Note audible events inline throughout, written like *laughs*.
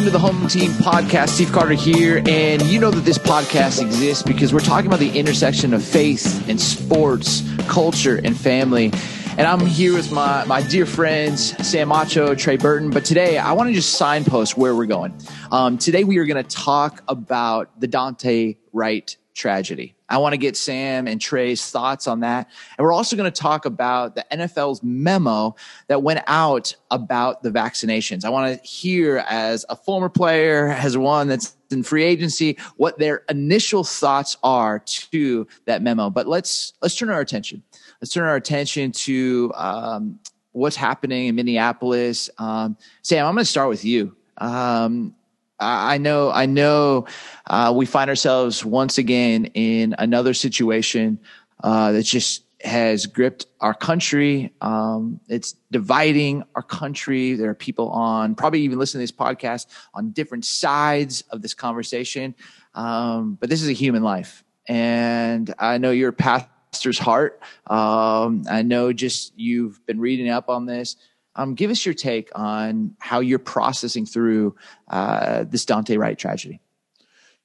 Welcome to the Home Team Podcast. Steve Carter here. And you know that this podcast exists because we're talking about the intersection of faith and sports, culture, and family. And I'm here with my, my dear friends, Sam Acho, Trey Burton. But today, I want to just signpost where we're going. Um, today, we are going to talk about the Daunte Wright tragedy. I want to get Sam and Trey's thoughts on that. And we're also going to talk about the NFL's memo that went out about the vaccinations. I want to hear, as a former player, as one that's in free agency, what their initial thoughts are to that memo. But let's let's turn our attention. Let's turn our attention to um, what's happening in Minneapolis. Um, Sam, I'm going to start with you. Um, I know, I know, uh, we find ourselves once again in another situation uh, that just has gripped our country. Um, it's dividing our country. There are people on, probably even listening to this podcast, on different sides of this conversation. Um, but this is a human life, and I know your pastor's heart. Um, I know just you've been reading up on this. Um, give us your take on how you're processing through uh, this Daunte Wright tragedy.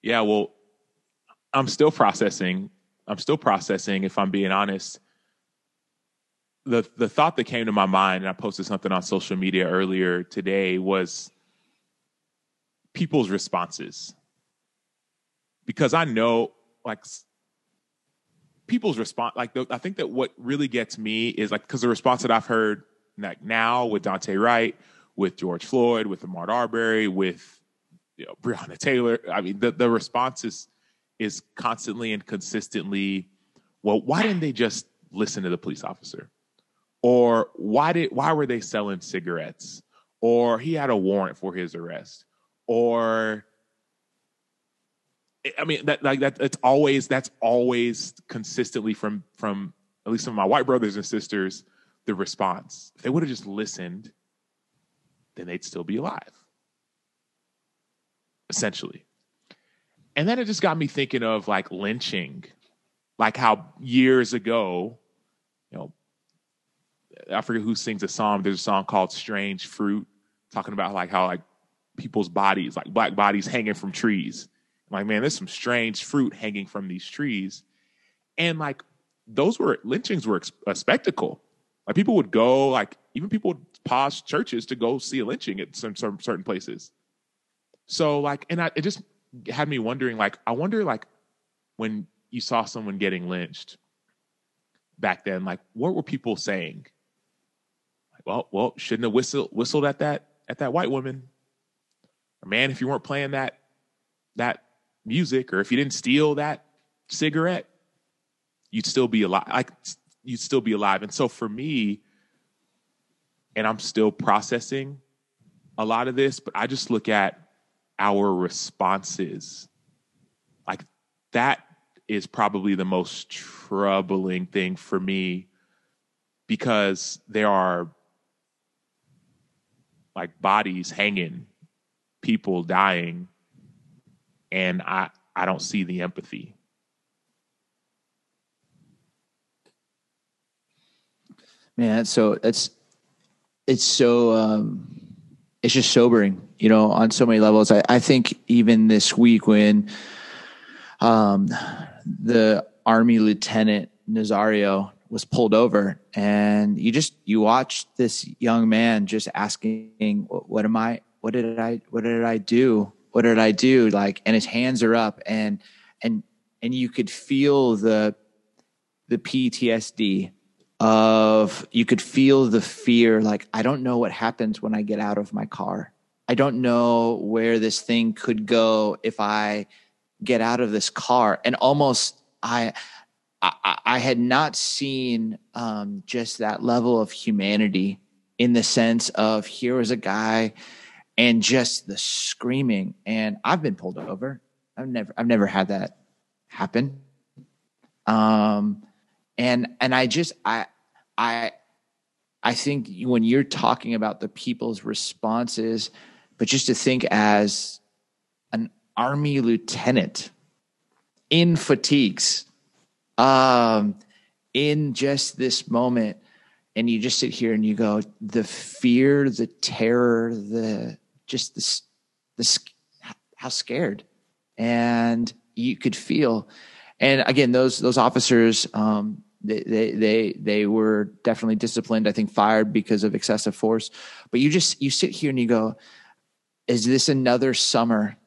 Yeah, well, I'm still processing. I'm still processing. If I'm being honest, the the thought that came to my mind, and I posted something on social media earlier today, was people's responses. Because I know, like, people's response. Like, the, I think that what really gets me is like because the response that I've heard like now with Daunte Wright, with George Floyd, with Ahmaud Arbery, with you know, Breonna Taylor. I mean, the, the response is, is constantly and consistently, well, why didn't they just listen to the police officer? Or why did why were they selling cigarettes? Or he had a warrant for his arrest. Or I mean that like that it's always that's always consistently from from at least some of my white brothers and sisters the response. If they would have just listened, then they'd still be alive, essentially. And then it just got me thinking of like lynching, like how years ago, you know, I forget who sings a song. There's a song called Strange Fruit, talking about like how like people's bodies, like black bodies hanging from trees. I'm like, man, there's some strange fruit hanging from these trees. And like those were lynchings were a spectacle. Like people would go, like even people would pause churches to go see a lynching at some, some certain places. So like, and I, it just had me wondering, like, I wonder, like, when you saw someone getting lynched back then, like, what were people saying? Like, well, well, shouldn't have whistled whistled at that at that white woman. Or man, if you weren't playing that that music, or if you didn't steal that cigarette, you'd still be alive. Like you'd still be alive. And so for me, and I'm still processing a lot of this, but I just look at our responses. Like that is probably the most troubling thing for me because there are like bodies hanging, people dying, and I I don't see the empathy. Man, so it's it's so um, it's just sobering, you know, on so many levels. I, I think even this week when um, the Army Lieutenant Nazario was pulled over, and you just you watch this young man just asking, "What, what am I? What did I? What did I do? What did I do?" Like, and his hands are up, and and and you could feel the the PTSD of you could feel the fear like i don't know what happens when i get out of my car. I don't know where this thing could go if i get out of this car. And almost i i, I had not seen um, just that level of humanity in the sense of here was a guy and just the screaming. And i've been pulled over. I've never i've never had that happen. Um and and I just I I I think when you're talking about the people's responses, but just to think as an army lieutenant in fatigues, um, in just this moment, and you just sit here and you go, the fear, the terror, the just this the how scared and you could feel. And again, those those officers, um, they, they they were definitely disciplined. I think fired because of excessive force. But you just you sit here and you go, is this another summer,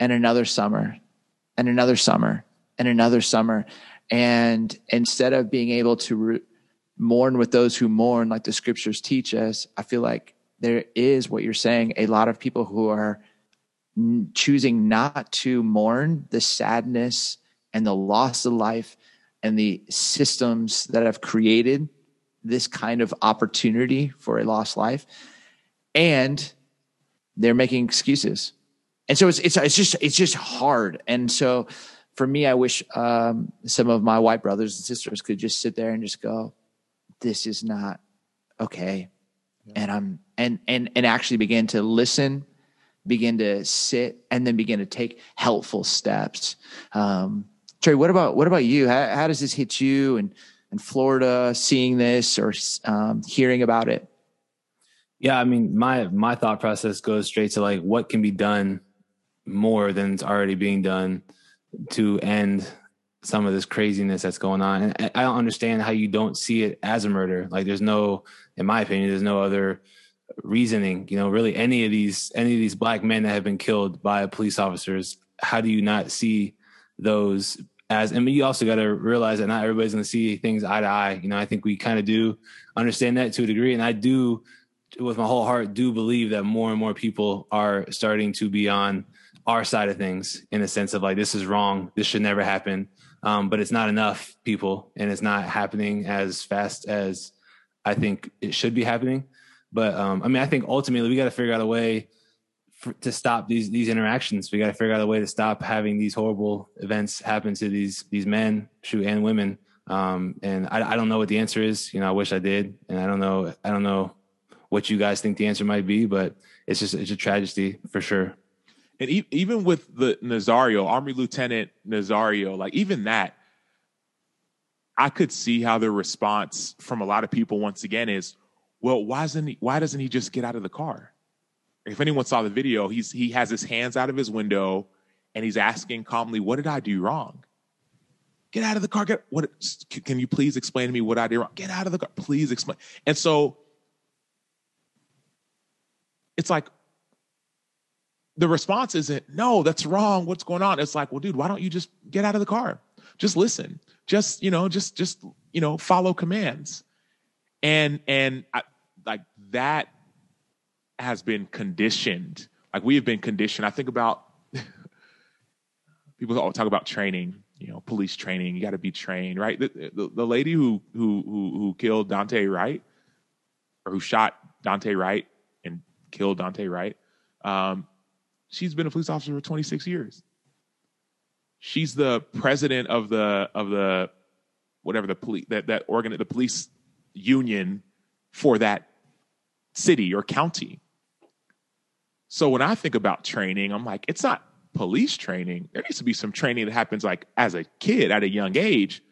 and another summer, and another summer, and another summer, and instead of being able to re- mourn with those who mourn, like the scriptures teach us, I feel like there is what you're saying. A lot of people who are choosing not to mourn the sadness and the loss of life and the systems that have created this kind of opportunity for a lost life and they're making excuses and so it's it's it's just it's just hard and so for me i wish um, some of my white brothers and sisters could just sit there and just go this is not okay yeah. and i'm and and and actually begin to listen begin to sit and then begin to take helpful steps. Um, Trey, what about what about you? How, how does this hit you and in Florida, seeing this or um, hearing about it? Yeah, I mean, my my thought process goes straight to like what can be done more than it's already being done to end some of this craziness that's going on. And I don't understand how you don't see it as a murder. Like, there's no, in my opinion, there's no other reasoning you know really any of these any of these black men that have been killed by police officers how do you not see those as mean you also got to realize that not everybody's going to see things eye to eye. You know i think we kind of do understand that to a degree and i do with my whole heart do believe that more and more people are starting to be on our side of things in the sense of like this is wrong this should never happen. Um, but it's not enough people and it's not happening as fast as i think it should be happening. But um, I mean, I think ultimately we got to figure out a way for, to stop these these interactions. We got to figure out a way to stop having these horrible events happen to these these men, shoot, and women. Um, and I, I don't know what the answer is. You know, I wish I did, and I don't know. I don't know what you guys think the answer might be, but it's just it's a tragedy for sure. And e- even with the Nazario, Army Lieutenant Nazario, like even that, I could see how the response from a lot of people once again is, well, why doesn't he, why doesn't he just get out of the car? If anyone saw the video, he's he has his hands out of his window and he's asking calmly, "What did I do wrong?" Get out of the car. Get what? Can you please explain to me what I did wrong? Get out of the car. Please explain. And so it's like the response isn't no that's wrong what's going on it's like well dude why don't you just get out of the car just listen just you know just just you know follow commands and and I, like that has been conditioned. Like we have been conditioned. I think about *laughs* people talk about training, you know, police training. You got to be trained, right? The, the, the, lady who, who who who killed Daunte Wright, or who shot Daunte Wright and killed Daunte Wright, um, she's been a police officer for 26 years. She's the president of the of the whatever the police that that organ the police union for that city or county. So when I think about training, I'm like, it's not police training. There needs to be some training that happens like as a kid at a young age,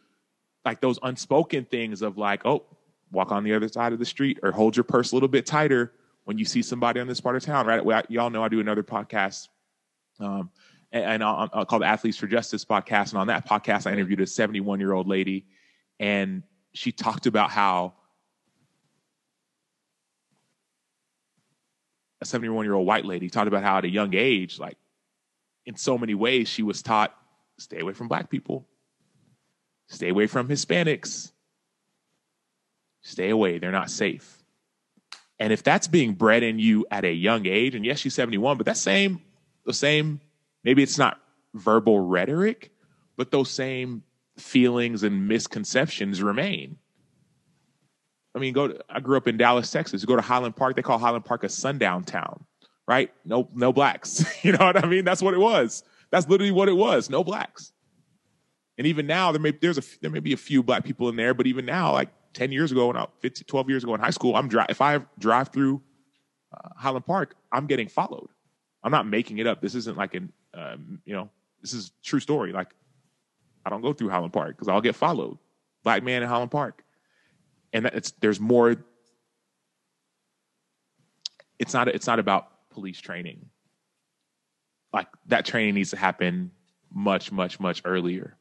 like those unspoken things of like, oh, walk on the other side of the street or hold your purse a little bit tighter when you see somebody on this part of town, right? Well, y'all know I do another podcast um, and, and I'll, I'll call the Athletes for Justice podcast. And on that podcast, I interviewed a 71 year old lady and she talked about how a 71 year old white lady talked about how at a young age, like in so many ways, she was taught stay away from black people, stay away from Hispanics, stay away, they're not safe. And if that's being bred in you at a young age, and yes, she's 71, but that same, the same, maybe it's not verbal rhetoric, but those same feelings and misconceptions remain. I mean, go. To, I grew up in Dallas, Texas. You go to Highland Park. They call Highland Park a sundown town, right? No, no blacks. *laughs* you know what I mean? That's what it was. That's literally what it was. No blacks. And even now, there may there's a there may be a few black people in there, but even now, like 10 years ago, when I 15, 12 years ago in high school, I'm dri- if I drive through uh, Highland Park, I'm getting followed. I'm not making it up. This isn't like an um, you know, this is true story. Like I don't go through Highland Park because I'll get followed. Black man in Highland Park, and it's there's more. It's not it's not about police training. like that training needs to happen much, much, much earlier.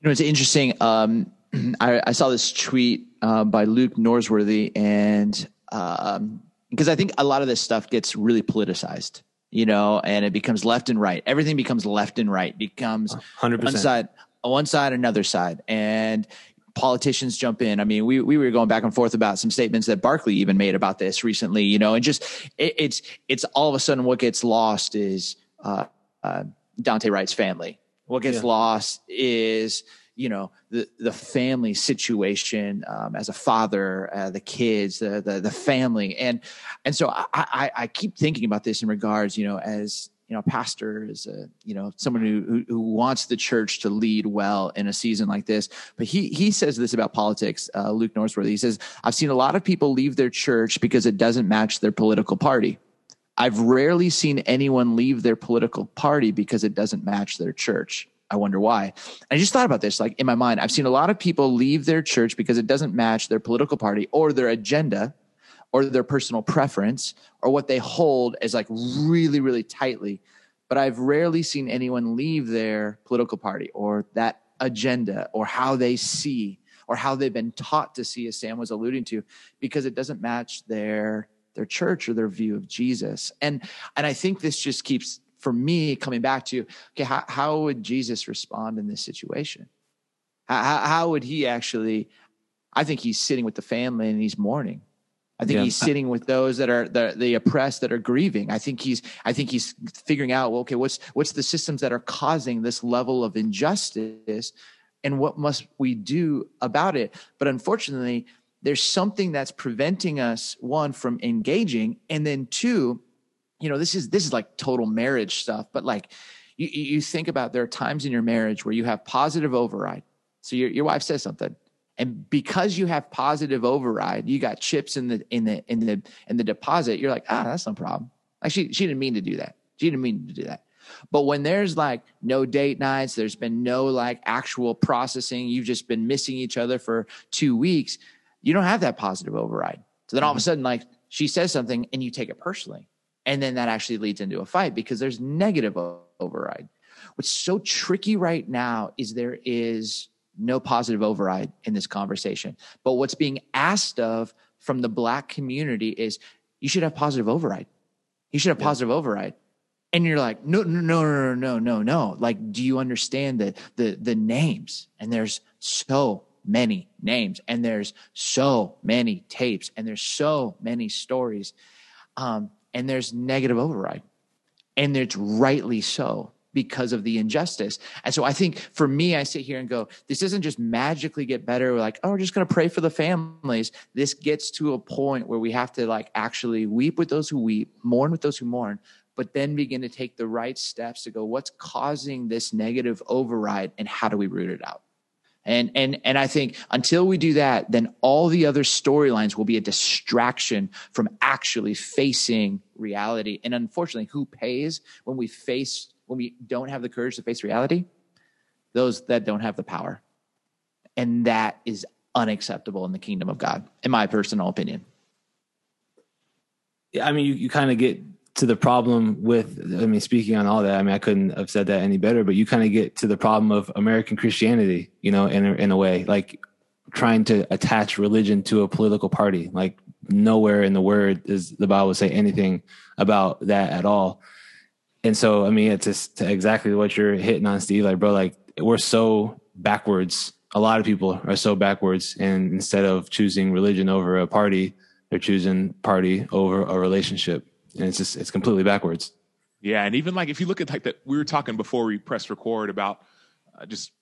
You know, it's interesting. Um, *clears throat* I, I, saw this tweet uh, by Luke Norsworthy, and um, because I think a lot of this stuff gets really politicized, you know, and it becomes left and right. Everything becomes left and right. Becomes 100%. one side, one side, another side, and politicians jump in. I mean, we we were going back and forth about some statements that Barkley even made about this recently, you know, and just it, it's it's all of a sudden what gets lost is uh, uh, Daunte Wright's family. What gets yeah. lost is you know the the family situation um, as a father, uh, the kids, the, the, the family, and and so I, I, I keep thinking about this in regards, you know, as you know, a pastor is a, you know, someone who, who wants the church to lead well in a season like this. But he, he says this about politics, uh, Luke Norsworthy. He says, I've seen a lot of people leave their church because it doesn't match their political party. I've rarely seen anyone leave their political party because it doesn't match their church. I wonder why. I just thought about this, like in my mind, I've seen a lot of people leave their church because it doesn't match their political party or their agenda or their personal preference or what they hold as like really, really tightly. But I've rarely seen anyone leave their political party or that agenda or how they see or how they've been taught to see, as Sam was alluding to, because it doesn't match their their church or their view of Jesus. And and I think this just keeps for me coming back to okay, how, how would Jesus respond in this situation? How, how would he actually? I think he's sitting with the family and he's mourning. I think yeah. he's sitting with those that are the, the oppressed that are grieving. I think he's I think he's figuring out well, okay, what's what's the systems that are causing this level of injustice, and what must we do about it? But unfortunately, there's something that's preventing us one from engaging, and then two, you know, this is this is like total marriage stuff. But like, you you think about there are times in your marriage where you have positive override. So your your wife says something and because you have positive override, you got chips in the in the in the in the deposit. You're like, ah, that's no problem. Like she she didn't mean to do that. She didn't mean to do that. But when there's like no date nights, there's been no like actual processing. You've just been missing each other for two weeks. You don't have that positive override. So then all of a mm-hmm. sudden, like she says something and you take it personally, and then that actually leads into a fight because there's negative override. What's so tricky right now is there is no positive override in this conversation. But what's being asked of from the black community is you should have positive override. You should have positive override. And you're like, no, no, no, no, no, no, no. Like, do you understand the the the names? And there's so many names, and there's so many tapes, and there's so many stories, um, and there's negative override, and it's rightly so because of the injustice. And so I think for me, I sit here and go, this doesn't just magically get better. We're like, oh, we're just going to pray for the families. This gets to a point where we have to like actually weep with those who weep, mourn with those who mourn, but then begin to take the right steps to go, what's causing this negative override and how do we root it out? And and and I think until we do that, then all the other storylines will be a distraction from actually facing reality. And unfortunately, who pays when we face when we don't have the courage to face reality, those that don't have the power. And that is unacceptable in the kingdom of God, in my personal opinion. Yeah, I mean, you, you kind of get to the problem with, I mean, speaking on all that, I mean, I couldn't have said that any better, but you kind of get to the problem of American Christianity, you know, in in a way, like trying to attach religion to a political party. Like nowhere in the word does the Bible say anything about that at all. And so, I mean, it's just exactly what you're hitting on, Steve. Like, bro, like we're so backwards. A lot of people are so backwards, and instead of choosing religion over a party, they're choosing party over a relationship, and it's just it's completely backwards. Yeah, and even like if you look at like that, we were talking before we pressed record about uh, just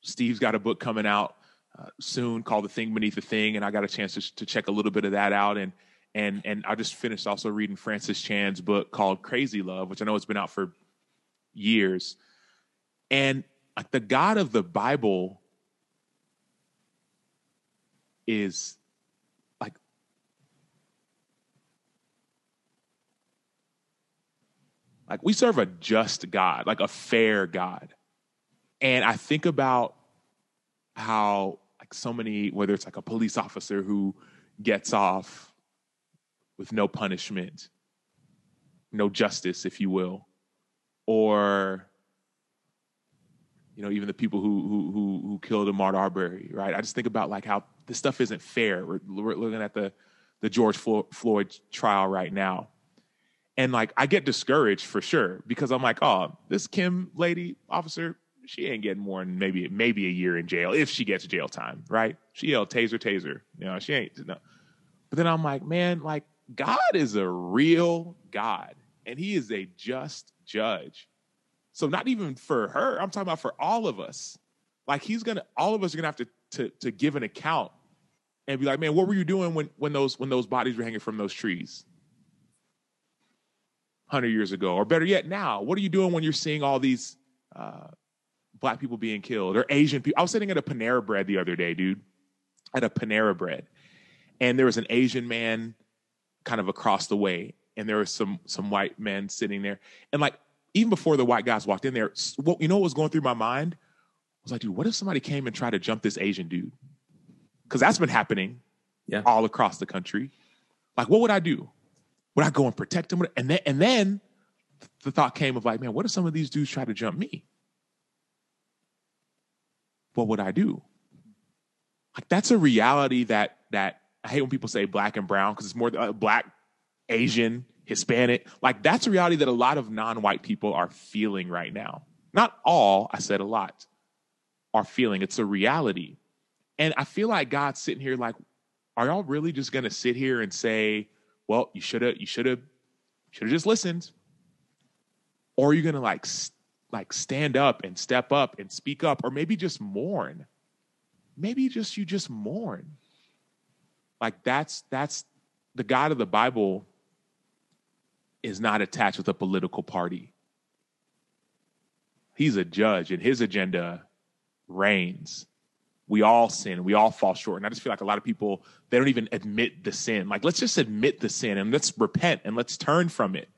Steve's got a book coming out uh, soon called "The Thing Beneath the Thing," and I got a chance to, to check a little bit of that out, and and and I just finished also reading Francis Chan's book called Crazy Love, which I know it's been out for years. And like the God of the Bible is like like we serve a just God, like a fair God. And I think about how like so many whether it's like a police officer who gets off with no punishment. no justice, if you will, or you know, even the people who who who, who killed Ahmaud Arbery, right? I just think about like how this stuff isn't fair. We're, we're looking at the the George Floyd trial right now, and like I get discouraged for sure because I'm like, oh, this Kim lady officer, she ain't getting more than maybe maybe a year in jail if she gets jail time, right? She yelled taser, taser, you know, she ain't. No. But then I'm like, man, like God is a real God, and He is a just judge. So not even for her, I'm talking about for all of us. Like He's gonna, all of us are gonna have to to to give an account and be like, man, what were you doing when when those when those bodies were hanging from those trees? 100 years ago, or better yet, now, what are you doing when you're seeing all these uh, black people being killed or Asian people? I was sitting at a Panera Bread the other day, dude, at a Panera Bread, and there was an Asian man kind of across the way, and there was some some white men sitting there, and like even before the white guys walked in there, what you know what was going through my mind I was like, dude, what if somebody came and tried to jump this Asian dude? Because that's been happening yeah. all across the country. Like, what would I do? Would I go and protect him? And then, and then the thought came of like, man, what if some of these dudes try to jump me? What would I do? Like, that's a reality that that I hate when people say black and brown because it's more uh, black, Asian, Hispanic. Like that's a reality that a lot of non-white people are feeling right now. Not all, I said a lot, are feeling. It's a reality. And I feel like God's sitting here like, are y'all really just gonna sit here and say, well, you should have, you should have, should have just listened? Or are you gonna like like stand up and step up and speak up, or maybe just mourn? Maybe just you just mourn. Like that's that's the God of the Bible is not attached with a political party. He's a judge and his agenda reigns. We all sin, we all fall short. And I just feel like a lot of people, they don't even admit the sin. Like, let's just admit the sin and let's repent and let's turn from it.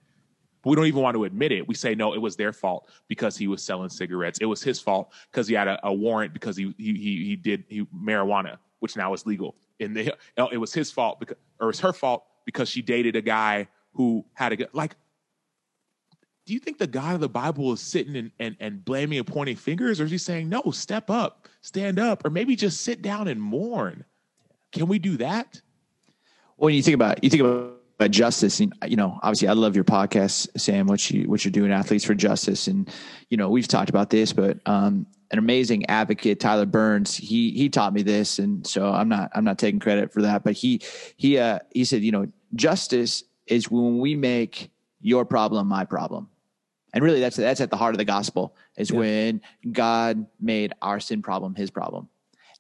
But we don't even want to admit it. We say, no, it was their fault because he was selling cigarettes. It was his fault because he had a, a warrant because he, he, he, he did he, marijuana, which now is legal and the, it was his fault because, or it's her fault because she dated a guy who had a like. Do you think the God of the Bible is sitting and, and, and blaming and pointing fingers, or is he saying, no, step up, stand up, or maybe just sit down and mourn? Can we do that? Well, when you think about you think about justice and you know obviously i love your podcast sam what you what you're doing athletes for justice and you know we've talked about this but um an amazing advocate tyler burns he he taught me this and so i'm not i'm not taking credit for that but he he uh he said you know justice is when we make your problem my problem and really that's that's at the heart of the gospel is yeah. when god made our sin problem his problem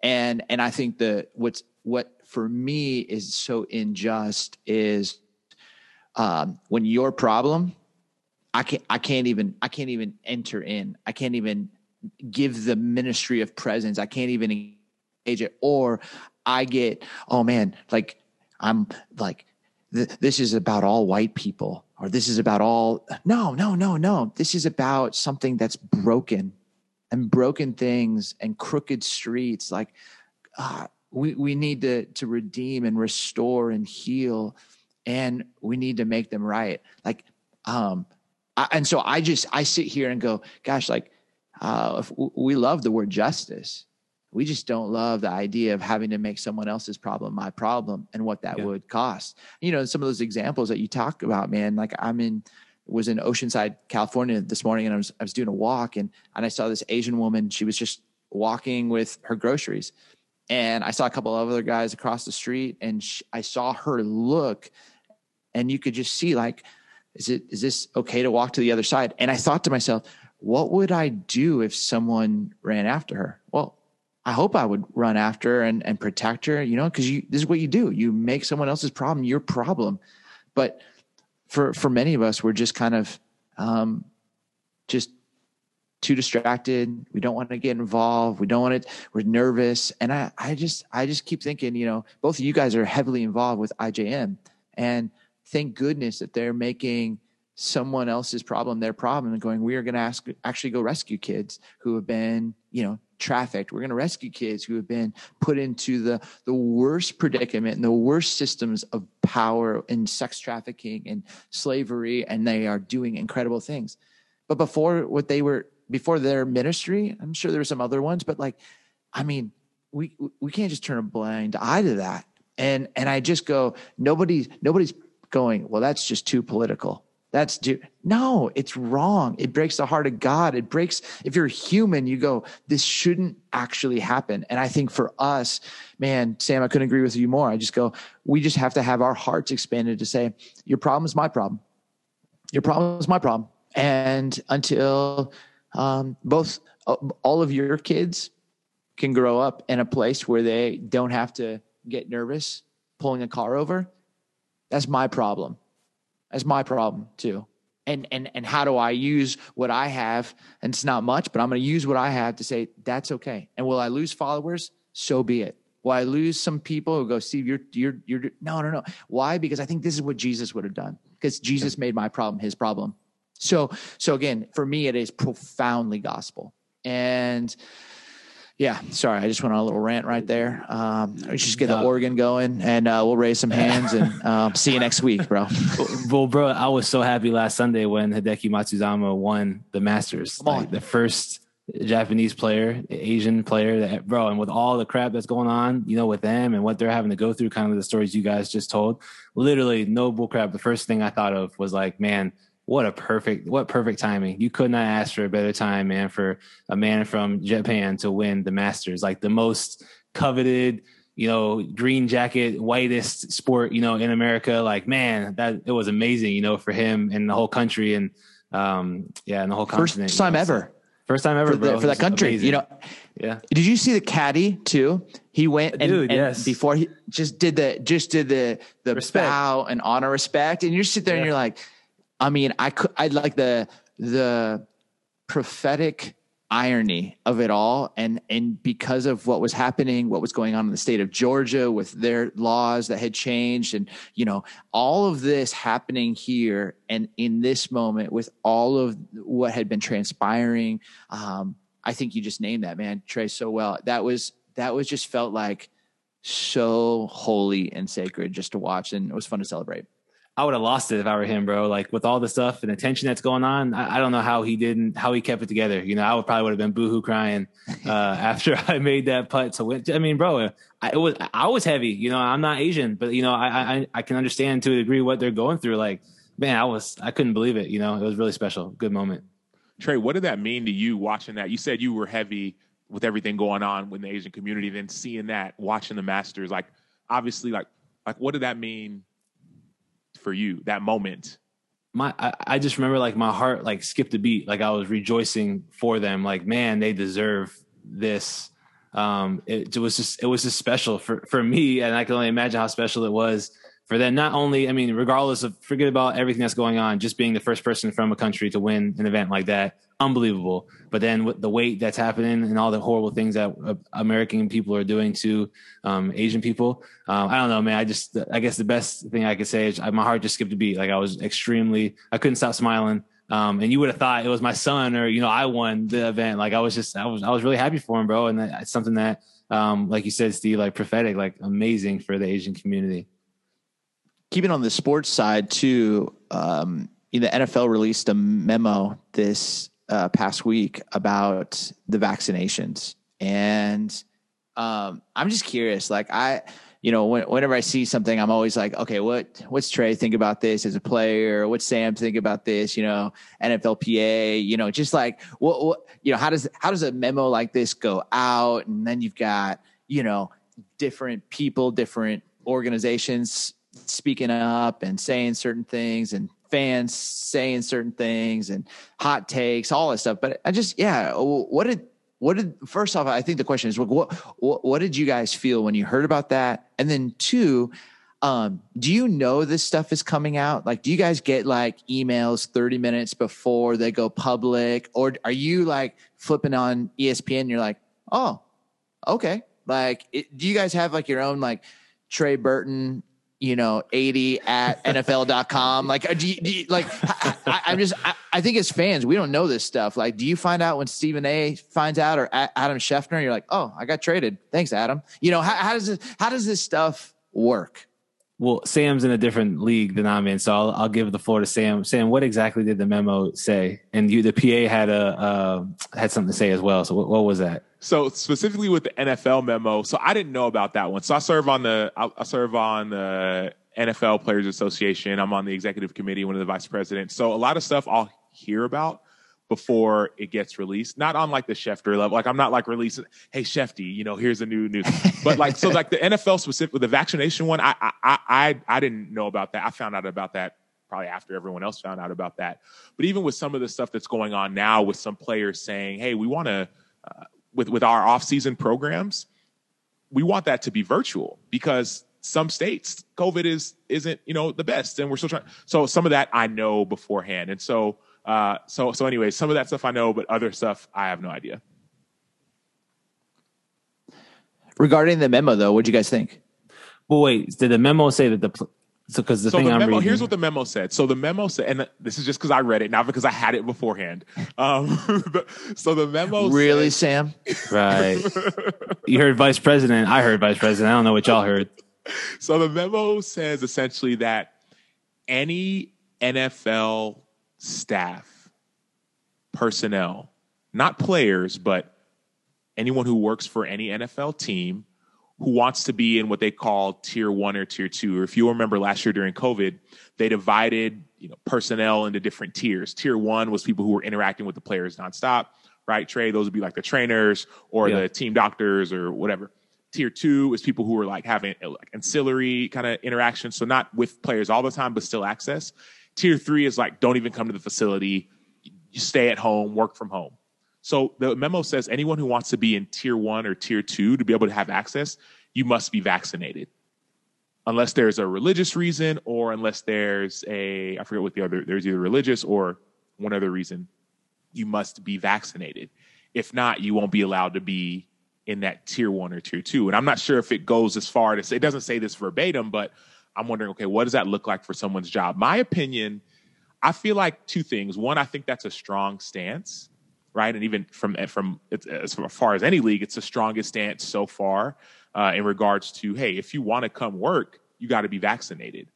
and and i think the what's what for me is so unjust is um, when your problem, I can't, I can't even, I can't even enter in. I can't even give the ministry of presence. I can't even engage it. Or I get, oh man, like I'm like, th- this is about all white people, or this is about all. No, no, no, no. This is about something that's broken and broken things and crooked streets. Like, uh, we, we need to, to redeem and restore and heal and we need to make them right. Like, um, I, and so I just I sit here and go, gosh, like, uh, we love the word justice. We just don't love the idea of having to make someone else's problem my problem and what that yeah. would cost. You know, some of those examples that you talk about, man. Like I'm in was in Oceanside, California this morning, and I was I was doing a walk, and and I saw this Asian woman. She was just walking with her groceries, and I saw a couple of other guys across the street, and she, I saw her look and you could just see like is it is this okay to walk to the other side and i thought to myself what would i do if someone ran after her? Well i hope i would run after her and, and protect her you know because you this is what you do. You make someone else's problem your problem. But for for many of us we're just kind of um just too distracted. We don't want to get involved. We don't want to we're nervous. And i i just i just keep thinking you know both of you guys are heavily involved with ijm and thank goodness that they're making someone else's problem their problem and going we are going to ask actually go rescue kids who have been you know trafficked. We're going to rescue kids who have been put into the the worst predicament and the worst systems of power and sex trafficking and slavery and they are doing incredible things. But before what they were before their ministry i'm sure there were some other ones but like i mean we we can't just turn a blind eye to that. And and i just go nobody's nobody's going well that's just too political that's no it's wrong. It breaks the heart of god. It breaks if you're human you go this shouldn't actually happen. And i think for us man sam i couldn't agree with you more. I just go we just have to have our hearts expanded to say your problem is my problem. Your problem is my problem. And until um, both uh, all of your kids can grow up in a place where they don't have to get nervous pulling a car over that's my problem that's my problem too. And and and how do I use what I have? And it's not much, but I'm going to use what I have to say that's okay. And will I lose followers? So be it. Will I lose some people who go, Steve, you're you're you're no no no. Why? Because I think this is what Jesus would have done. Because Jesus made my problem his problem. So so again, for me, it is profoundly gospel. And yeah, sorry, I just went on a little rant right there. Um, let's just get the organ going, and uh, we'll raise some hands and uh, *laughs* see you next week, bro. well, bro, I was so happy last Sunday when Hideki Matsuyama won the Masters, like the first Japanese player, Asian player, that bro, and with all the crap that's going on, you know, with them and what they're having to go through, kind of the stories you guys just told, literally no bull crap. The first thing I thought of was like, man what a perfect what perfect timing. You could not ask for a better time man for a man from japan to win the masters. Like the most coveted you know green jacket whitest sport you know in america. Like man that it was amazing you know for him and the whole country and um yeah and the whole first continent time you know, ever. So, first time ever for, the, for that country amazing. you know. Yeah. Did you see the caddy too? He went and, Dude, and yes. before he just did the just did the the Respect. bow and honor respect. And you sit there and you're like I mean, I could, I'd like the, the prophetic irony of it all. And, and because of what was happening, what was going on in the state of Georgia with their laws that had changed and, you know, all of this happening here and in this moment with all of what had been transpiring. Um, I think you just named that man, Trey, so well. That was, that was just felt like so holy and sacred just to watch. And it was fun to celebrate. I would have lost it if I were him, bro. Like with all the stuff and the tension that's going on, I, I don't know how he didn't, how he kept it together. You know, I would probably would have been boohoo crying uh, *laughs* after *laughs* I made that putt to win. I mean, bro, I, it was I was heavy. You know, I'm not Asian, but you know, I, I I can understand to a degree what they're going through. Like, man, I was I couldn't believe it. You know, it was really special. Good moment. Trey, what did that mean to you watching that? You said you were heavy with everything going on with the Asian community, then seeing that, watching the Masters, like obviously, like like what did that mean for you that moment? my I, I just remember like my heart like skipped a beat. Like i was rejoicing for them. Like man they deserve this. Um it, it was just it was just special for for me. And i can only imagine how special it was for them. Not only i mean regardless of forget about everything that's going on just being the first person from a country to win an event like that unbelievable. But then with the weight that's happening and all the horrible things that uh, american people are doing to um, asian people um, i don't know man. I just i guess the best thing i could say is I, my heart just skipped a beat. Like i was extremely i couldn't stop smiling. Um, and you would have thought it was my son or you know i won the event. Like i was just i was i was really happy for him bro. And it's something that um, like you said steve like prophetic like amazing for the asian community. Keeping on the sports side too, um, the NFL released a memo this uh, past week about the vaccinations, and um, I'm just curious. Like I, you know, when, whenever I see something, I'm always like, okay, what what's Trey think about this as a player? What's Sam think about this? You know, NFLPA. You know, just like what, what you know, how does how does a memo like this go out? And then you've got you know different people, different organizations speaking up and saying certain things and fans saying certain things and hot takes, all that stuff. But I just, yeah, what did, what did, first off, I think the question is, what, what, what did you guys feel when you heard about that? And then two, um, do you know this stuff is coming out? Like, do you guys get like emails 30 minutes before they go public? Or are you like flipping on ESPN and you're like, oh, okay. Like, it, do you guys have like your own like Trey Burton you know, 80 at *laughs* NFL.com? Like, uh, do you, do you, like, I, am just, I, I, think as fans, we don't know this stuff. Like, do you find out when Stephen A finds out or Adam Schefter, you're like, oh, I got traded. Thanks, Adam. You know, how, how does this, how does this stuff work? Well, Sam's in a different league than I'm in, so I'll, I'll give the floor to Sam. Sam, what exactly did the memo say? And you, the PA had a uh, had something to say as well. So what, what, was that? So specifically with the NFL memo, so I didn't know about that one. So I serve on the I, I serve on the NFL Players Association. I'm on the executive committee, one of the vice presidents. So a lot of stuff I'll hear about before it gets released. Not on like the Schefter level. Like I'm not like releasing, hey Shefty, you know, here's a new news. But like so like the NFL specific the vaccination one, I I I I didn't know about that. I found out about that probably after everyone else found out about that. But even with some of the stuff that's going on now with some players saying, hey, we want to uh, with with our off-season programs, we want that to be virtual because some states COVID is isn't, you know, the best and we're still trying so some of that I know beforehand. And so uh, so so anyway, some of that stuff I know, but other stuff I have no idea. Regarding the memo, though, what do you guys think? Well, wait, did the memo say that the so because the so thing the I'm memo, reading, here's what the memo said. So the memo said, and this is just because I read it, not because I had it beforehand. Um, *laughs* so the memo really, said, Sam, right? you heard vice president. I heard vice president. I don't know what y'all heard. So the memo says essentially that any NFL staff, personnel, not players, but anyone who works for any NFL team who wants to be in what they call tier one or tier two. Or if you remember last year during COVID, they divided you know personnel into different tiers. Tier one was people who were interacting with the players nonstop, right? Trey, those would be like the trainers or yeah. the team doctors or whatever. Tier two is people who are like having like ancillary kind of interaction, so not with players all the time, but still access. Tier three is like, don't even come to the facility. You stay at home, work from home. So the memo says anyone who wants to be in tier one or tier two to be able to have access, you must be vaccinated. Unless there's a religious reason or unless there's a, I forget what the other, there's either religious or one other reason, you must be vaccinated. If not, you won't be allowed to be in that tier one or tier two. And I'm not sure if it goes as far to say, it doesn't say this verbatim, but I'm wondering, okay, what does that look like for someone's job? My opinion, I feel like two things. One, I think that's a strong stance, right? And even from from as far as any league, it's the strongest stance so far uh, in regards to, hey, if you want to come work, you got to be vaccinated.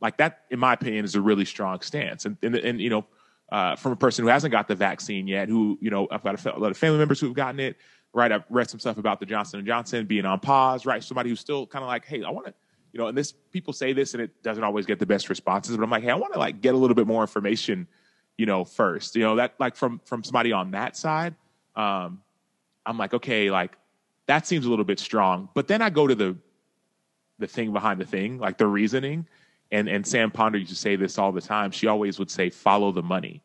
Like that, in my opinion, is a really strong stance. And and, and you know, uh, from a person who hasn't got the vaccine yet, who you know, I've got a, lot of family members who have gotten it. Right, I've read some stuff about the Johnson and Johnson being on pause. Right, somebody who's still kind of like, hey, I want to you know, and this people say this and it doesn't always get the best responses, but I'm like, hey, I want to like get a little bit more information, you know, first. You know, that like from from somebody on that side, um, I'm like, okay, like that seems a little bit strong. But then I go to the the thing behind the thing, like the reasoning. And and Sam Ponder used to say this all the time. She always would say, follow the money.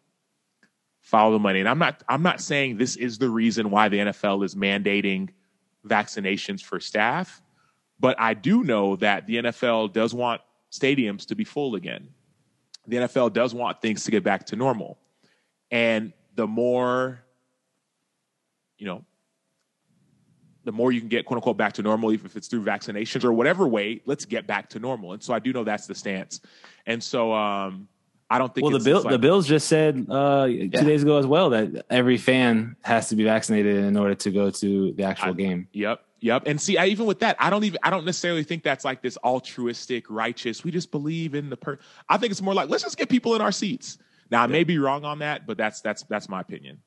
Follow the money. And I'm not I'm not saying this is the reason why the NFL is mandating vaccinations for staff but I do know that the NFL does want stadiums to be full again. The NFL does want things to get back to normal. And the more, you know, the more you can get quote unquote back to normal, even if it's through vaccinations or whatever way, let's get back to normal. And so I do know that's the stance. And so um, I don't think. Well, the bill like, the Bills just said uh, yeah. two days ago as well that every fan has to be vaccinated in order to go to the actual I, game. Yep, Yep. And see, I, even with that, I don't even, I don't necessarily think that's like this altruistic, righteous. We just believe in the per. I think it's more like let's just get people in our seats. Now, I may be wrong on that, but that's that's that's my opinion.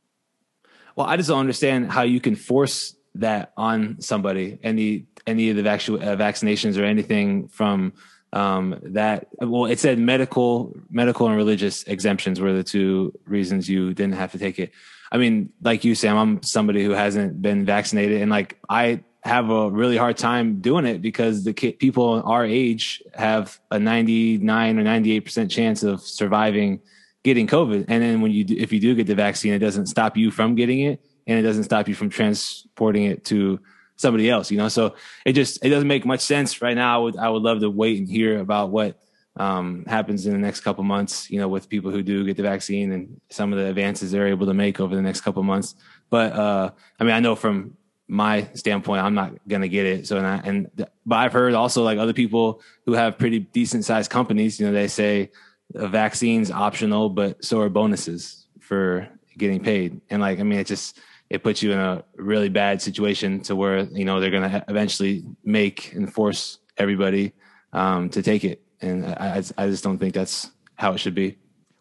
Well, I just don't understand how you can force that on somebody. Any any of the vac- uh, vaccinations or anything from um, that. Well, it said medical, medical and religious exemptions were the two reasons you didn't have to take it. I mean, like you, Sam, I'm somebody who hasn't been vaccinated, and like I have a really hard time doing it because the people our age have a 99 or 98% chance of surviving getting COVID. And then when you, do, if you do get the vaccine, it doesn't stop you from getting it and it doesn't stop you from transporting it to somebody else, you know? So it just, it doesn't make much sense right now. I would, I would love to wait and hear about what, um, happens in the next couple months, you know, with people who do get the vaccine and some of the advances they're able to make over the next couple months. But, uh, I mean, I know from my standpoint, I'm not gonna get it. So and, I, and but I've heard also like other people who have pretty decent sized companies. You know, they say a vaccine's optional, but so are bonuses for getting paid. And like, I mean, it just it puts you in a really bad situation to where you know they're gonna eventually make and force everybody um, to take it. And I, I just don't think that's how it should be.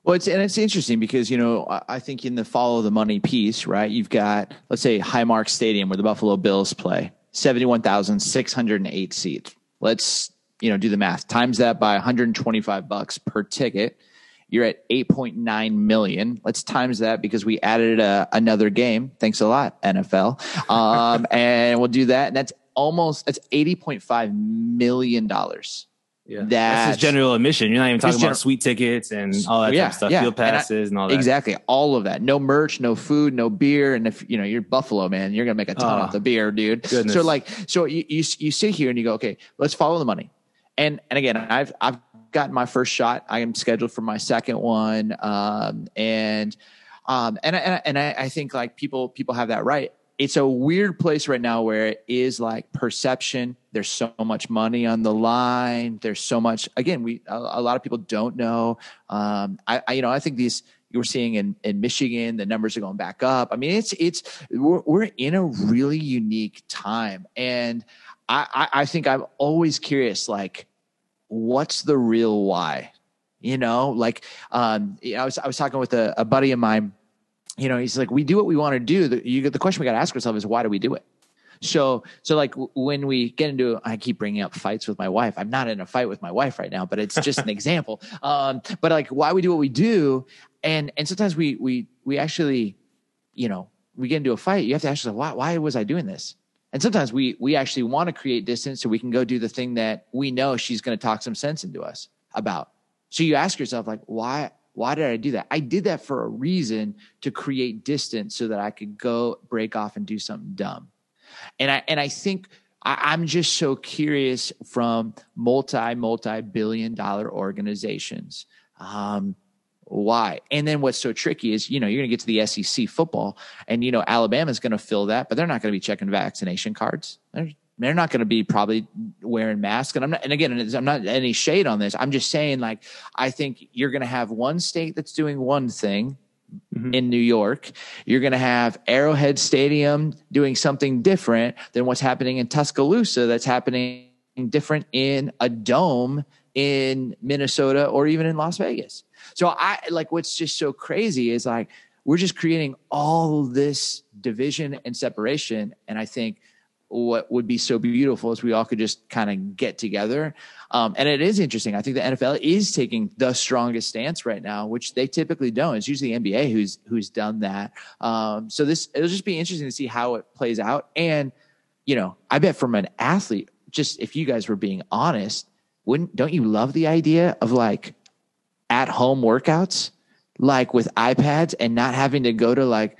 Well, it's and it's interesting because you know I think in the follow the money piece, right? You've got let's say Highmark Stadium where the Buffalo Bills play, seventy one thousand six hundred and eight seats. Let's you know do the math. Times that by one hundred and twenty five bucks per ticket. You're at eight point nine million. Let's times that because we added a, uh, another game. Thanks a lot, NFL. Um, *laughs* and we'll do that. And that's almost that's eighty point five million dollars yeah. That's just general admission. You're not even talking about suite tickets and all that yeah, stuff, yeah. field passes and, I, and, all that. Exactly. All of that. No merch, no food, no beer. And if, you know, you're Buffalo, man, you're going to make a ton oh, off the beer, dude. Goodness. So like, so you, you, you sit here and you go, okay, let's follow the money. And, and again, I've, I've gotten my first shot. I am scheduled for my second one. Um, and, um, and, and, and I, I think like people, people have that right it's a weird place right now where it is like perception. There's so much money on the line. There's so much. Again, we a, a lot of people don't know. Um, I, I, you know I think these you were seeing in in Michigan the numbers are going back up. I mean it's it's we're, we're in a really unique time, and I, I I think I'm always curious like what's the real why you know like um, i was i was talking with a, a buddy of mine you know, he's like, we do what we want to do. The, you, the question we got to ask ourselves is, why do we do it? So, so like when we get into, I keep bringing up fights with my wife. I'm not in a fight with my wife right now, but it's just an *laughs* example. Um, but like why we do what we do. And, and sometimes we, we, we actually, you know, we get into a fight. You have to ask yourself, why, why was I doing this? And sometimes we, we actually want to create distance so we can go do the thing that we know she's going to talk some sense into us about. So you ask yourself, like, why, why did I do that? I did that for a reason to create distance so that I could go break off and do something dumb. And I and I think I, am just so curious from multi multi billion dollar organizations. Um, why? And then what's so tricky is, you know, you're going to get to the SEC football, and you know Alabama's going to fill that, but they're not going to be checking vaccination cards. They're, they're not going to be probably wearing masks. And I'm not, and again, I'm not any shade on this. I'm just saying, like, I think you're going to have one state that's doing one thing mm-hmm. in New York. You're going to have Arrowhead Stadium doing something different than what's happening in Tuscaloosa that's happening different in a dome in Minnesota or even in Las Vegas. So I like what's just so crazy is like, we're just creating all this division and separation. And I think, what would be so beautiful is we all could just kind of get together. Um, and it is interesting. I think the NFL is taking the strongest stance right now, which they typically don't. It's usually the NBA who's who's done that. Um, so this it'll just be interesting to see how it plays out. And you know, I bet from an athlete, just if you guys were being honest, wouldn't don't you love the idea of like at home workouts, like with iPads and not having to go to like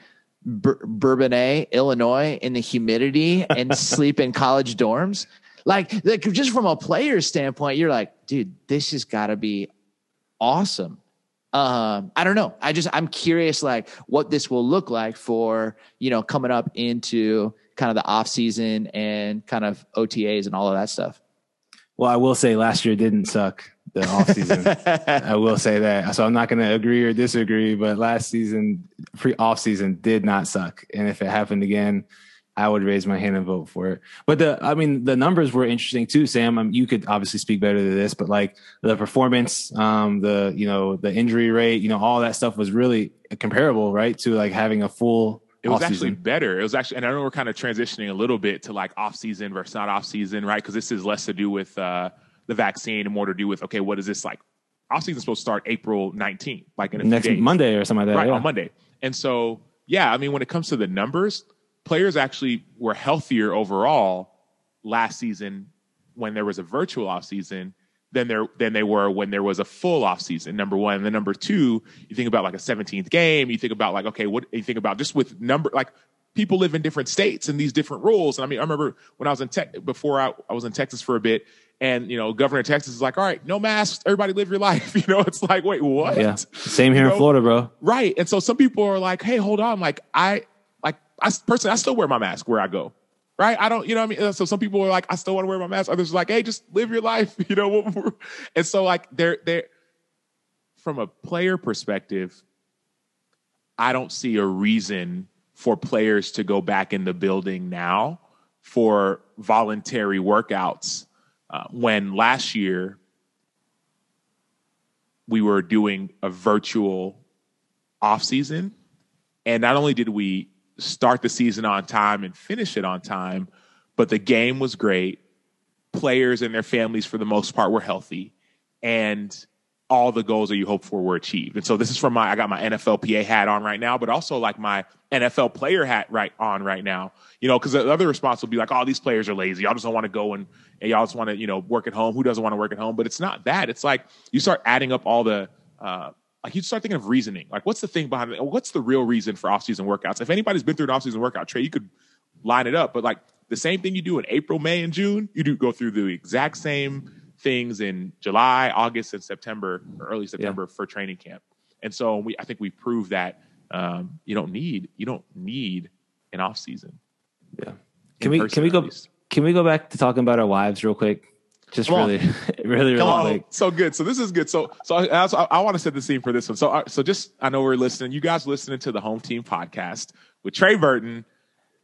Bur- Bourbonnais, Illinois, in the humidity and *laughs* sleep in college dorms. Like, like, just from a player standpoint, you're like, dude, this has got to be awesome. Um, I don't know. I just I'm curious, like, what this will look like for you know coming up into kind of the off season and kind of OTAs and all of that stuff. Well, I will say last year didn't suck the off season. *laughs* I will say that. So I'm not going to agree or disagree, but last season, pre off season did not suck. And if it happened again, I would raise my hand and vote for it. But the, I mean, the numbers were interesting too, Sam. Um, you could obviously speak better to this, but like the performance, um, the, you know, the injury rate, you know, all that stuff was really comparable, right? To like having a full it was actually better. It was actually, and I know we're kind of transitioning a little bit to like off season versus not off season, right? Because this is less to do with uh, the vaccine and more to do with okay, what is this like? Off season supposed to start April 19th, like in a next. Monday or something like that, right yeah. on Monday. And so, yeah, I mean, when it comes to the numbers, players actually were healthier overall last season when there was a virtual off season than there than they were when there was a full off season. Number one, and then number two, you think about like a 17th game. You think about like okay, what you think about just with number like people live in different states and these different rules. And I mean, I remember when I was in tech before I, I was in Texas for a bit, and you know, Governor of Texas is like, all right, no masks, everybody live your life. *laughs* You know, it's like, wait, what? Yeah, *laughs* same here you in? Florida, bro. Right, and so some people are like, hey, hold on, like I, like I personally, I still wear my mask where I go. right? I don't, you know what I mean? Uh, so some people are like, I still want to wear my mask. Others are like, hey, just live your life, *laughs* you know? And so like they're, they're, from a player perspective, I don't see a reason for players to go back in the building now for voluntary workouts uh, when last year we were doing a virtual off season and not only did we start the season on time and finish it on time, but the game was great. Players and their families, for the most part, were healthy, and all the goals that you hope for were achieved. And so this is from my I got my NFLPA hat on right now, but also like my NFL player hat right on right now. You know, because the other response will be like, "Oh, these players are lazy. Y'all just don't want to go and, and y'all just want to you know work at home. Who doesn't want to work at home?" But it's not that. It's like you start adding up all the uh, like you start thinking of reasoning. Like, what's the thing behind it? What's the real reason for off-season workouts? If anybody's been through an off-season workout, Trey, you could line it up. But like the same thing you do in April, May, and June, you do go through the exact same things in July, August, and September, or early September yeah. for training camp. And so we, I think we proved that um, you don't need you don't need an off season. Yeah. Can we can we go can we go back to talking about our wives real quick? Just Come really, *laughs* really, really Come. So good. So this is good. So, so I, I, I want to set the scene for this one. So, uh, so just I know we're listening. You guys listening to the Home Team podcast with Trey Burton,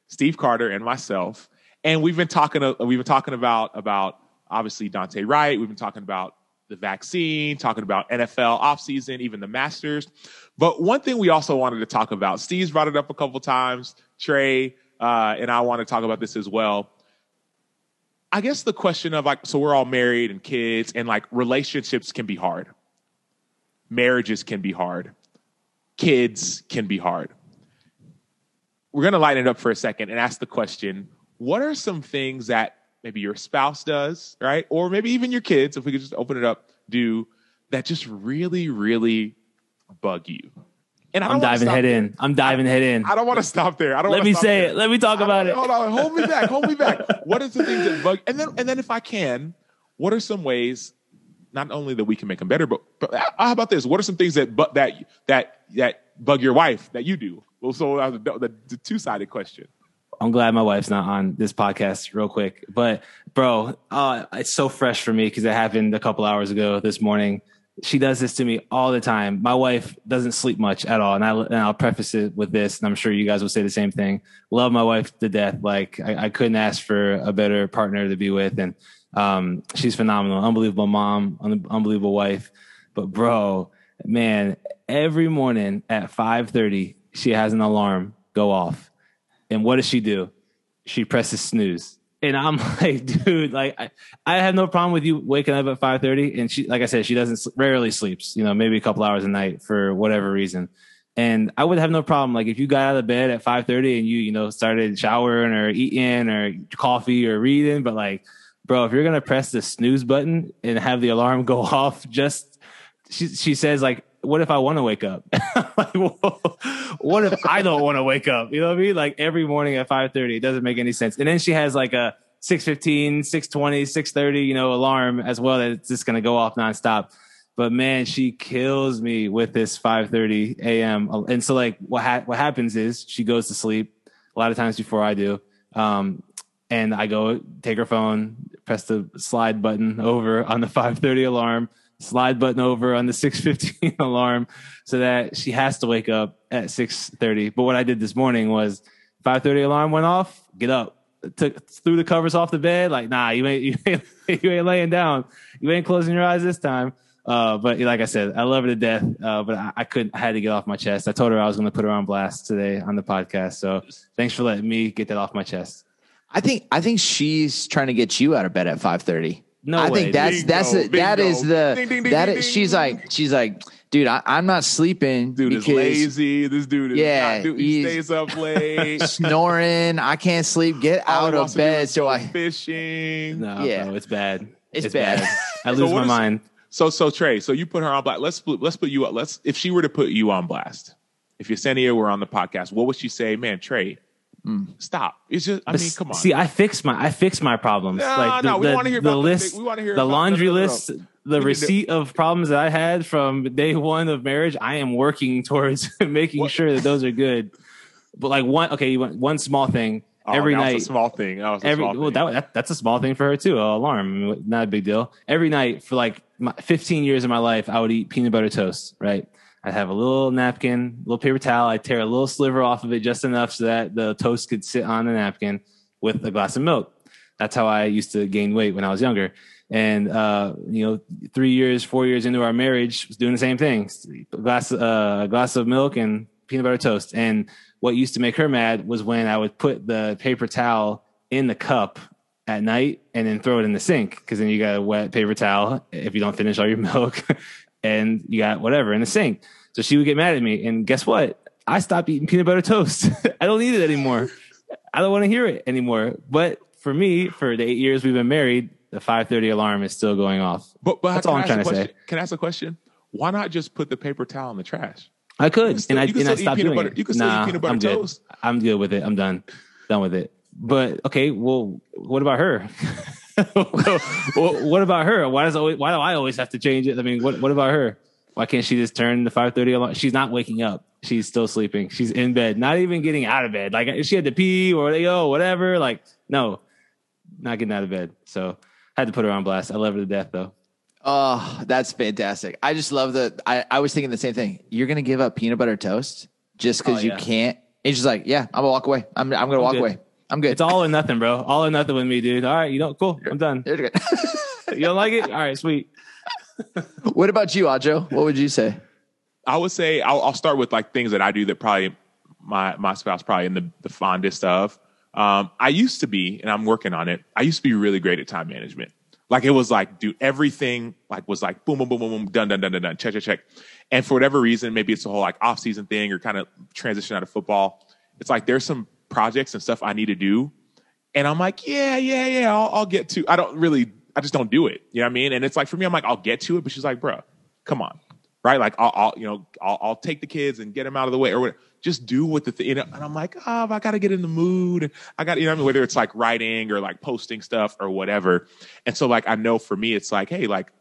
Steve Carter, and myself, and we've been talking. Uh, we've been talking about about obviously Daunte Wright. We've been talking about the vaccine, talking about NFL offseason, even the Masters. But one thing we also wanted to talk about, Steve's brought it up a couple times. Trey uh, and I want to talk about this as well I guess the question of like, so we're all married and kids, and like relationships can be hard. Marriages can be hard. Kids can be hard. We're going to lighten it up for a second and ask the question what are some things that maybe your spouse does, right? Or maybe even your kids, if we could just open it up, do that just really, really bug you? And I'm diving head there. in. I'm diving I, head in. I don't want to stop there. I don't. Let me say there. it. Let me talk about it. Hold on. Hold me back. Hold me back. *laughs* What are the things that bug? And then, and then, if I can, what are some ways, not only that we can make them better, but, but how about this? What are some things that but that that that bug your wife that you do? Well, so uh, the, the, the two sided question. I'm glad my wife's not on this podcast real quick. But bro, uh, it's so fresh for me because it happened a couple hours ago this morning she does this to me all the time. My wife doesn't sleep much at all, and I and I'll preface it with this, and I'm sure you guys will say the same thing. Love my wife to death. Like I, I couldn't ask for a better partner to be with, and um, she's phenomenal, unbelievable mom, un- unbelievable wife. But bro, man, every morning at 5:30, she has an alarm go off, and what does she do? She presses snooze and I'm *laughs* like, dude, like I, I have no problem with you waking up at 5:30. And she, like I said, she doesn't rarely sleeps, you know, maybe a couple hours a night for whatever reason. And I would have no problem, like if you got out of bed at 5:30 and you, you know, started showering or eating or coffee or reading, but like, bro, if you're gonna press the snooze button and have the alarm *laughs* go off, just she she says like what if I want to wake up? *laughs* like, what if I don't want to wake up? You know what I mean? Like every morning at 5:30, it doesn't make any sense. And then she has like a 6:15, 6:20, 6:30, you know, alarm as well that it's just going to go off nonstop. But man, she kills me with this 5:30 a.m. And so like what ha- what happens is she goes to sleep a lot of times before I do. Um, and I go take her phone, press the slide button over on the 5:30 alarm slide button over on the *laughs* 615 alarm so that she has to wake up at 630. But what I did this morning was 530 alarm went off, get up, took threw the covers off the bed. Like, nah, you ain't, *laughs* you ain't, you ain't laying down. You ain't closing your eyes this time. Uh, but like I said, I love her to death. Uh, but I, I, couldn't, I had to get off my chest. I told her I was going to put her on blast today on the podcast. So thanks for letting me get that off my chest. I think, I think she's trying to get you out of bed at 530. No, I way. think that's bingo, that's a, that is the ding, ding, ding, that is, she's like she's like, dude, I, am not sleeping. Dude because, is lazy. This dude is yeah, not, dude, he stays up late, *laughs* snoring. I can't sleep. Get out of bed. So I fishing. No, yeah, no, it's bad. It's, it's bad. bad. I lose so my is, mind. So so Trey, so you put her on blast. Let's let's put you up. Let's if she were to put you on blast. If Yesenia were on the podcast, what would she say? Man, Trey, Mm. Stop. It's just. I but mean, come on. See, I fix my I fix my problems. No, like the, no, we want to hear the list. The, we want to hear the laundry list. The receipt of problems that I had from day one of marriage. I am working *laughs* towards *laughs* making what? sure that those are good. But like one, okay, one small thing. Oh, every that night, was a small thing. That was a every small well, thing. that, that that's a small thing for her too. A alarm, not a big deal. Every night for like my, 15 years of my life, I would eat peanut butter toast. Right, I'd have a little napkin, a little paper towel. I'd tear a little sliver off of it just enough so that the toast could sit on the napkin with a glass of milk. That's how I used to gain weight when I was younger. And uh, you know, three years, four years into our marriage, was doing the same thing: a glass, uh, a glass of milk and peanut butter toast. And what used to make her mad was when I would put the paper towel in the cup at night and then throw it in the sink because then you got a wet paper towel if you don't finish all your *laughs* milk and you got whatever in the sink. So she would get mad at me. And guess what? I stopped eating peanut butter toast. *laughs* I don't need it anymore. I don't want to hear it anymore. But for me, for the eight years we've been married, the 5:30 alarm is still going off. But, but That's can all I I'm ask trying a to say. question? Can I ask a question? Why not just put the paper towel in the trash? I could, still- and I and I stopped peanut doing butter- it. you can still eat peanut butter I'm good. I'm good with it. I'm done. Done with it. But okay, well, what about her? *laughs* *laughs* well, what about her? Why does always, why do I always have to change it? I mean, what what about her? Why can't she just turn the 5:30 alarm? She's not waking up. She's still sleeping. She's in bed, not even getting out of bed. Like if she had to pee or yo whatever. Like no, not getting out of bed. So I had to put her on blast. I love her to death though. Oh, that's fantastic. I just love the I, I was thinking the same thing. You're gonna give up peanut butter toast just because Oh, you yeah. can't. It's just like, yeah, I'm gonna walk away. I'm I'm gonna walk good. away. I'm good. It's all or nothing, bro. All or nothing with me, dude. All right, you know, cool. I'm done. You're good. *laughs* You don't like it? All right, sweet. *laughs* what about you, Acho? What would you say? I would say I'll, I'll start with like things that I do that probably my my spouse probably in the, the fondest of. Um, I used to be, and I'm working on it. I used to be really great at time management. Like it was like, dude, everything like was like boom, boom, boom, boom, boom, done, done, done, done, done, check, check, check. And for whatever reason, maybe it's a whole like off season thing or kind of transition out of football. It's like there's some projects and stuff I need to do, and I'm like, yeah, yeah, yeah, I'll, I'll get to. I don't really, I just don't do it. You know what I mean? And it's like for me, I'm like, I'll get to it, but she's like, bro, come on, right? Like I'll, I'll you know, I'll, I'll take the kids and get them out of the way or whatever. Just do what the thing, you know. And I'm like, oh, I got to get in the mood. I got, you know, I mean, whether it's like writing or like posting stuff or whatever. And so like I know for me, it's like, hey, like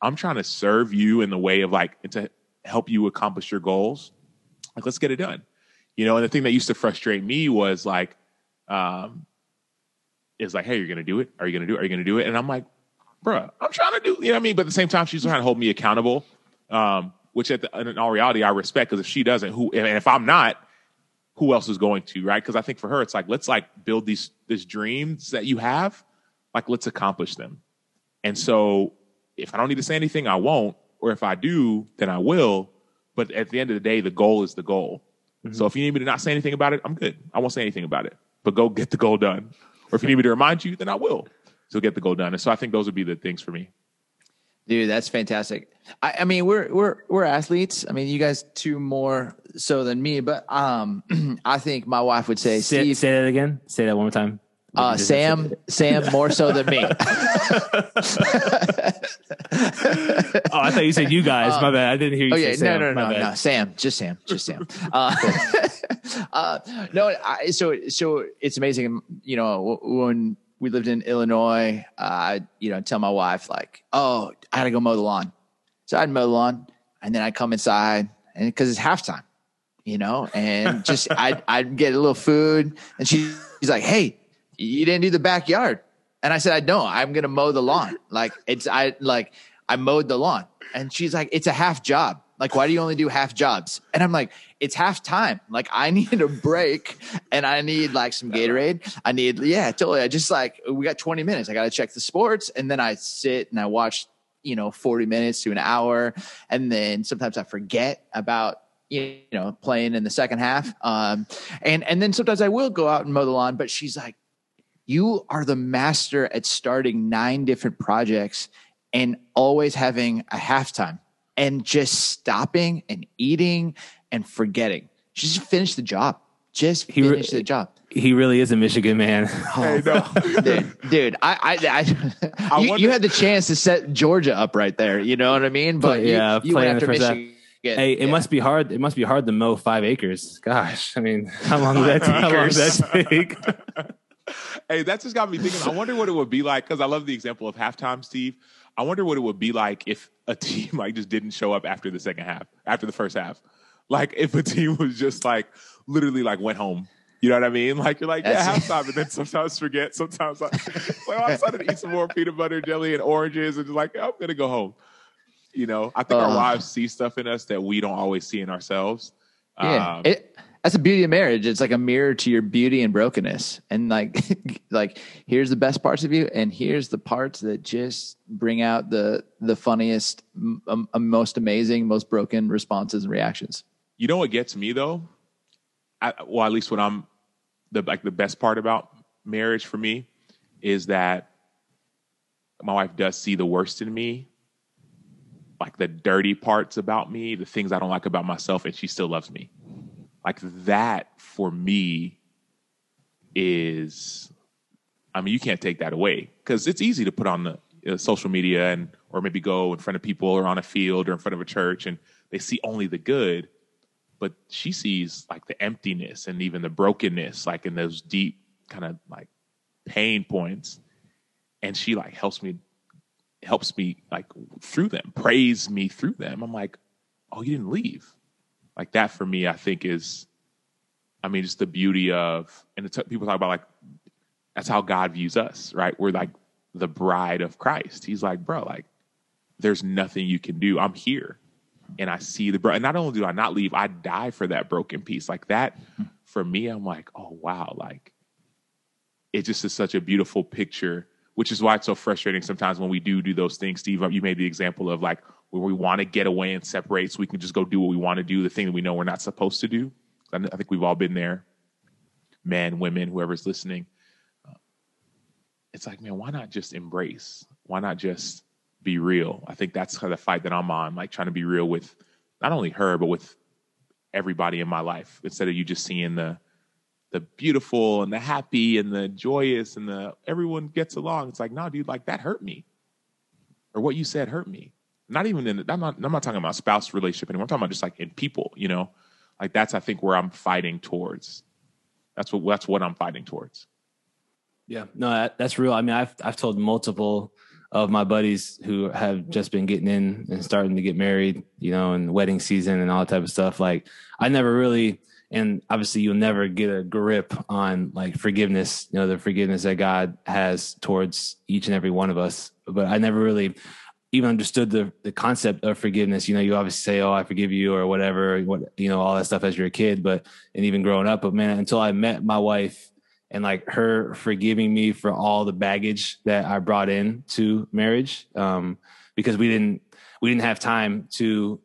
I'm trying to serve you in the way of like to help you accomplish your goals. Like let's get it done. You know, and the thing that used to frustrate me was like, um, is like, hey, you're gonna do it? Are you gonna do it? Are you gonna do it? And I'm like, bruh, I'm trying to do, you know what I mean? But at the same time, she's trying to hold me accountable. Um, which at the, in all reality, I respect because if she doesn't, who and if I'm not, who else is going to, right? Because I think for her, it's like, let's like build these these dreams that you have, like let's accomplish them. And so if I don't need to say anything, I won't. Or if I do, then I will. But at the end of the day, the goal is the goal. So if you need me to not say anything about it, I'm good. I won't say anything about it. But go get the goal done. Or if you need me to remind you, then I will. So get the goal done. And so I think those would be the things for me. Dude, that's fantastic. I, I mean, we're we're we're athletes. I mean, you guys two more so than me, but um, *clears throat* I think my wife would say, Say, Steve, say that again. Say that one more time. Uh, Sam, Sam more so than me. Oh, I thought you said you guys. my bad. I didn't hear you Oh say yeah, Sam. no, no, My no, bad. no, Sam, just Sam, just Sam. *laughs* Uh, *laughs* uh, no, I, so so it's amazing. You know, when we lived in Illinois, uh, you know, tell my wife like, "Oh, I gotta go mow the lawn," so I'd mow the lawn, and then I'd come inside, and because it's halftime, you know, and just *laughs* I'd I'd get a little food, and she, she's like, "Hey, you didn't do the backyard," and I said, "I know, I'm gonna mow the lawn. Like it's I like I mowed the lawn," and she's like, "It's a half job." Like, why do you only do half jobs? And I'm like, it's half time. Like, I *laughs* need a break and I need like some Gatorade. I need, yeah, totally. I just like, we got 20 minutes. I got to check the sports. And then I sit and I watch, you know, 40 minutes to an hour. And then sometimes I forget about, you know, playing in the second half. Um, and, and then sometimes I will go out and mow the lawn, but she's like, you are the master at starting nine different projects and always having a halftime and just stopping and eating and forgetting. Just finish the job. Just He re- finish the job. He really is a Michigan man. *laughs* Hey, no. *laughs* dude, dude, I, I, I, you, wonder- you had the chance to set Georgia up right there. You know what I mean? But But, you- yeah, you, play went after first half. Michigan. hey, it Yeah. must be hard. It must be hard to mow five acres. Gosh, I mean, how long does that? How long does that take? *laughs* *laughs* hey, that just got me thinking. I wonder what it would be like because I love the example of halftime, Steve. I wonder what it would be like if a team *laughs* like just didn't show up after the second half, after the first half. Like if a team was just like literally like went home. You know what I mean? Like you're like, yeah, halftime, and then sometimes forget. Sometimes like, like *laughs* I'm trying to eat some more peanut butter jelly and oranges, and just like I'm gonna go home. You know, I think uh, our wives see stuff in us that we don't always see in ourselves. Yeah, um, it, that's the beauty of marriage. It's like a mirror to your beauty and brokenness, and like, *laughs* like here's the best parts of you, and here's the parts that just bring out the the funniest, m- um, um, most amazing, most broken responses and reactions. You know what gets me though? I, well, at least what I'm the like the best part about marriage for me is that my wife does see the worst in me like the dirty parts about me, the things I don't like about myself, and she still loves me. Like that for me is, I mean, you can't take that away because it's easy to put on the uh, social media and or maybe go in front of people or on a field or in front of a church and they see only the good, but she sees like the emptiness and even the brokenness, like in those deep kind of like pain points, and she like helps me helps me like through them, praise me through them. I'm like, oh, you didn't leave. Like that for me, I think is, I mean, just the beauty of, and it's, people talk about like, that's how God views us, right? We're like the bride of Christ. He's like, bro, like, there's nothing you can do. I'm here. And I see the, bro. And not only do I not leave, I die for that broken piece. Like that, mm-hmm. for me, I'm like, oh, wow. Like, it just is such a beautiful picture which is why it's so frustrating sometimes when we do do those things. Steve, you made the example of like where we want to get away and separate so we can just go do what we want to do, the thing that we know we're not supposed to do. I think we've all been there, men, women, whoever's listening. Uh, it's like, man, why not just embrace? Why not just be real? I think that's kind of the fight that I'm on, like trying to be real with not only her, but with everybody in my life instead of you just seeing the the beautiful and the happy and the joyous and the everyone gets along. It's like, no, dude, like that hurt me. Or what you said hurt me. Not even in I'm not I'm not talking about spouse relationship anymore. I'm talking about just like in people, you know? Like that's I think where I'm fighting towards. That's what that's what I'm fighting towards. Yeah, no, that, that's real. I mean, I've I've told multiple of my buddies who have just been getting in and starting to get married, you know, and wedding season and all that type of stuff. Like, I never really and obviously you'll never get a grip on like forgiveness you know the forgiveness that god has towards each and every one of us but i never really even understood the the concept of forgiveness. You know you obviously say oh i forgive you or whatever what you know all that stuff as you're a kid but and even growing up but man until i met my wife and like her forgiving me for all the baggage that i brought in to marriage um because we didn't we didn't have time to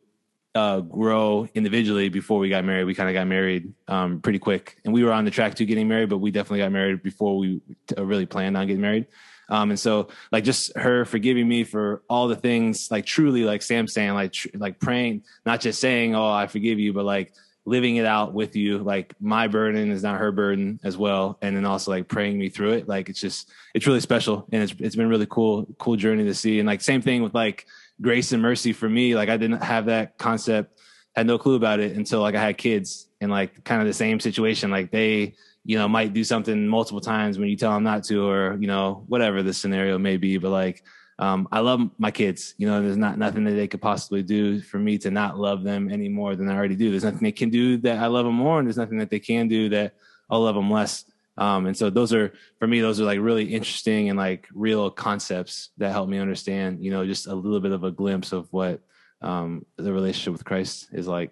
uh, grow individually before we got married. We kind of got married um, pretty quick, and we were on the track to getting married, but we definitely got married before we uh, really planned on getting married. Um, and so, like, just her forgiving me for all the things, like, truly, like Sam saying, like, tr- like praying, not just saying, "Oh, I forgive you," but like living it out with you. Like, my burden is not her burden as well, and then also like praying me through it. Like, it's just, it's really special, and it's it's been really cool, cool journey to see. And like, same thing with like grace and mercy for me. Like I didn't have that concept, had no clue about it until like I had kids and like kind of the same situation. Like they, you know, might do something multiple times when you tell them not to, or, you know, whatever the scenario may be. But like, um, I love my kids, you know, there's not nothing that they could possibly do for me to not love them any more than I already do. There's nothing they can do that I love them more. And there's nothing that they can do that I'll love them less. Um, and so those are for me, those are like really interesting and like real concepts that help me understand, you know, just a little bit of a glimpse of what um, the relationship with Christ is like.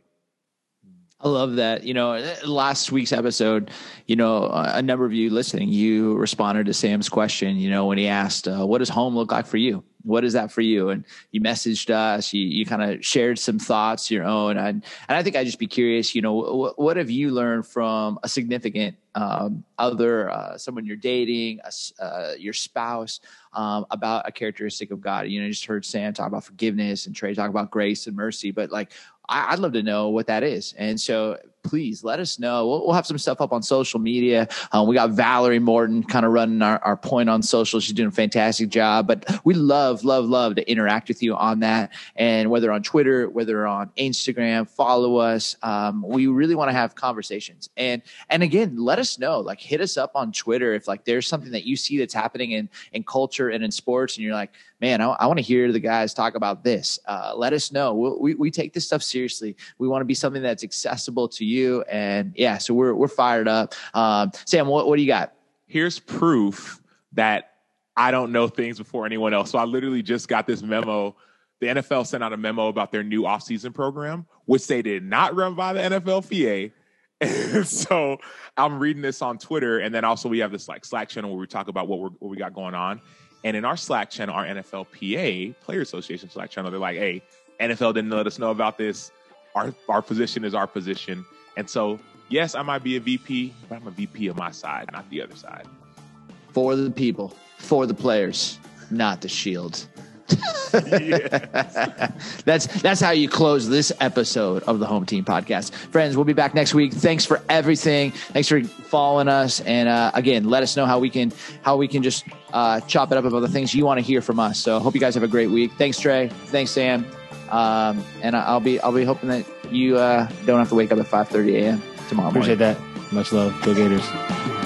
I love that. You know, last week's episode, you know, a number of you listening, you responded to Sam's question, you know, when he asked, uh, what does home look like for you? What is that for you? And you messaged us, you, you kind of shared some thoughts, your own. And, and I think I'd just be curious, you know, what, what have you learned from a significant um, other, uh, someone you're dating, uh, your spouse, um, about a characteristic of God? You know, you just heard Sam talk about forgiveness and Trey talk about grace and mercy, but like, I, would love to know what that is. And so please let us know. We'll, we'll have some stuff up on social media. Um, we got Valerie Morton kind of running our, our point on social. She's doing a fantastic job, but we love, love, love to interact with you on that. And whether on Twitter, whether on Instagram, follow us. Um, we really want to have conversations. And, and again, let us know, like hit us up on Twitter. If like there's something that you see that's happening in, in culture and in sports and you're like, man, I, I want to hear the guys talk about this. Uh, let us know. we we, we take this stuff seriously. We want to be something that's accessible to you. And yeah, so we're we're fired up. Um, Sam, what what do you got? Here's proof that I don't know things before anyone else. So I literally just got this memo. The NFL sent out a memo about their new offseason program, which they did not run by the NFLPA. *laughs* And so I'm reading this on Twitter, and then also we have this like Slack channel where we talk about what we're what we got going on. And in our Slack channel, our NFLPA Player Association Slack channel, they're like, "Hey, NFL didn't let us know about this. Our our position is our position." And so, yes, I might be a VP, but I'm a VP of my side, not the other side. For the people, for the players, not the shield. *laughs* that's that's how you close this episode of the Home Team Podcast, friends. We'll be back next week. Thanks for everything. Thanks for following us, and uh, again, let us know how we can how we can just uh, chop it up about the things you want to hear from us. So, hope you guys have a great week. Thanks, Trey. Thanks, Sam. Um, and I'll be I'll be hoping that you uh, don't have to wake up at five thirty a.m. tomorrow. morning. Appreciate that. Much love. Go Gators.